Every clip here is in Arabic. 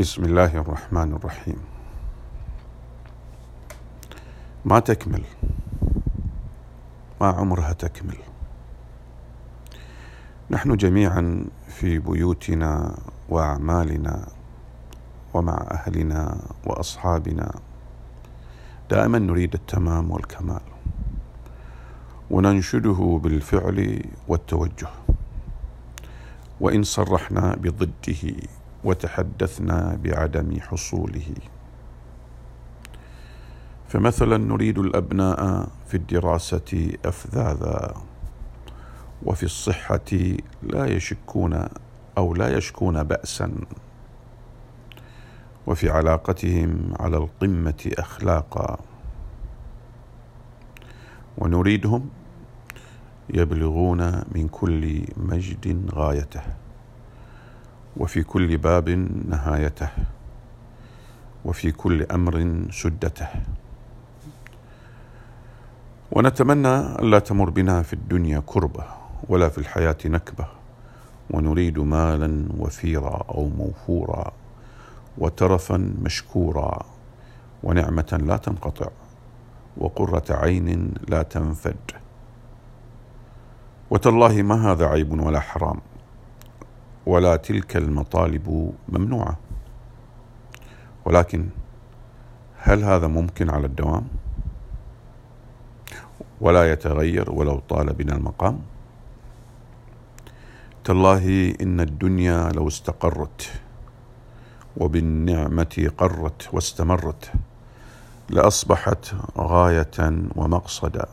بسم الله الرحمن الرحيم ما تكمل ما عمرها تكمل نحن جميعا في بيوتنا واعمالنا ومع اهلنا واصحابنا دائما نريد التمام والكمال وننشده بالفعل والتوجه وان صرحنا بضده وتحدثنا بعدم حصوله. فمثلا نريد الأبناء في الدراسة أفذاذا وفي الصحة لا يشكون أو لا يشكون بأسا وفي علاقتهم على القمة أخلاقا. ونريدهم يبلغون من كل مجد غايته. وفي كل باب نهايته وفي كل أمر سدته. ونتمنى ألا تمر بنا في الدنيا كربة ولا في الحياة نكبة ونريد مالا وفيرا أو موفورا وترفا مشكورا ونعمة لا تنقطع وقرة عين لا تنفد. وتالله ما هذا عيب ولا حرام؟ ولا تلك المطالب ممنوعة. ولكن هل هذا ممكن على الدوام؟ ولا يتغير ولو طال بنا المقام؟ تالله إن الدنيا لو استقرت وبالنعمة قرت واستمرت لأصبحت غاية ومقصدا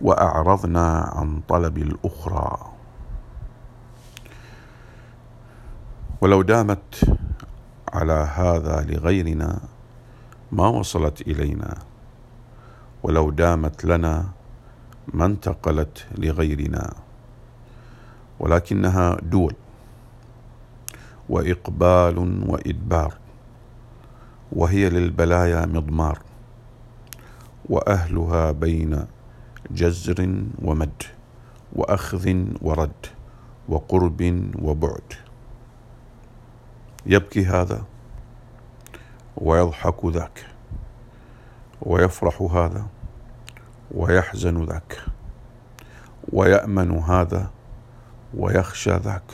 وأعرضنا عن طلب الأخرى. ولو دامت على هذا لغيرنا ما وصلت إلينا. ولو دامت لنا ما انتقلت لغيرنا. ولكنها دول وإقبال وإدبار وهي للبلايا مضمار وأهلها بين جزر ومد وأخذ ورد وقرب وبعد. يبكي هذا ويضحك ذاك ويفرح هذا ويحزن ذاك ويأمن هذا ويخشى ذاك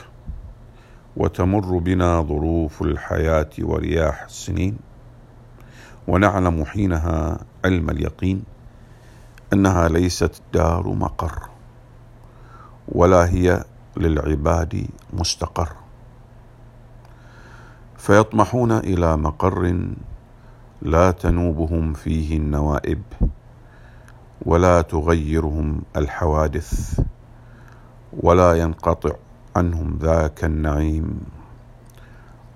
وتمر بنا ظروف الحياة ورياح السنين ونعلم حينها علم اليقين أنها ليست دار مقر ولا هي للعباد مستقر. فيطمحون إلى مقر لا تنوبهم فيه النوائب ولا تغيرهم الحوادث ولا ينقطع عنهم ذاك النعيم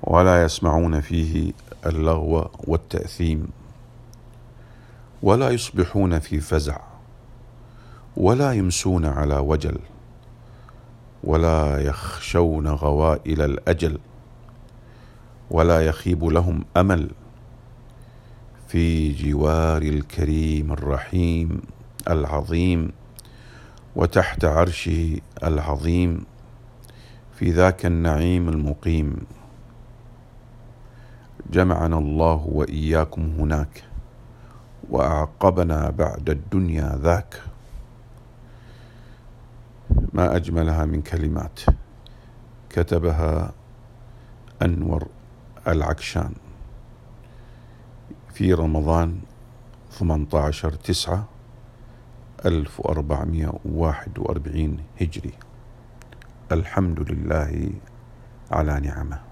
ولا يسمعون فيه اللغو والتأثيم ولا يصبحون في فزع ولا يمسون على وجل ولا يخشون غوائل الأجل ولا يخيب لهم أمل. في جوار الكريم الرحيم العظيم وتحت عرشه العظيم في ذاك النعيم المقيم. جمعنا الله وإياكم هناك وأعقبنا بعد الدنيا ذاك. ما أجملها من كلمات. كتبها أنور العكشان. في رمضان 18 تسعة 1441 هجري. الحمد لله على نعمه.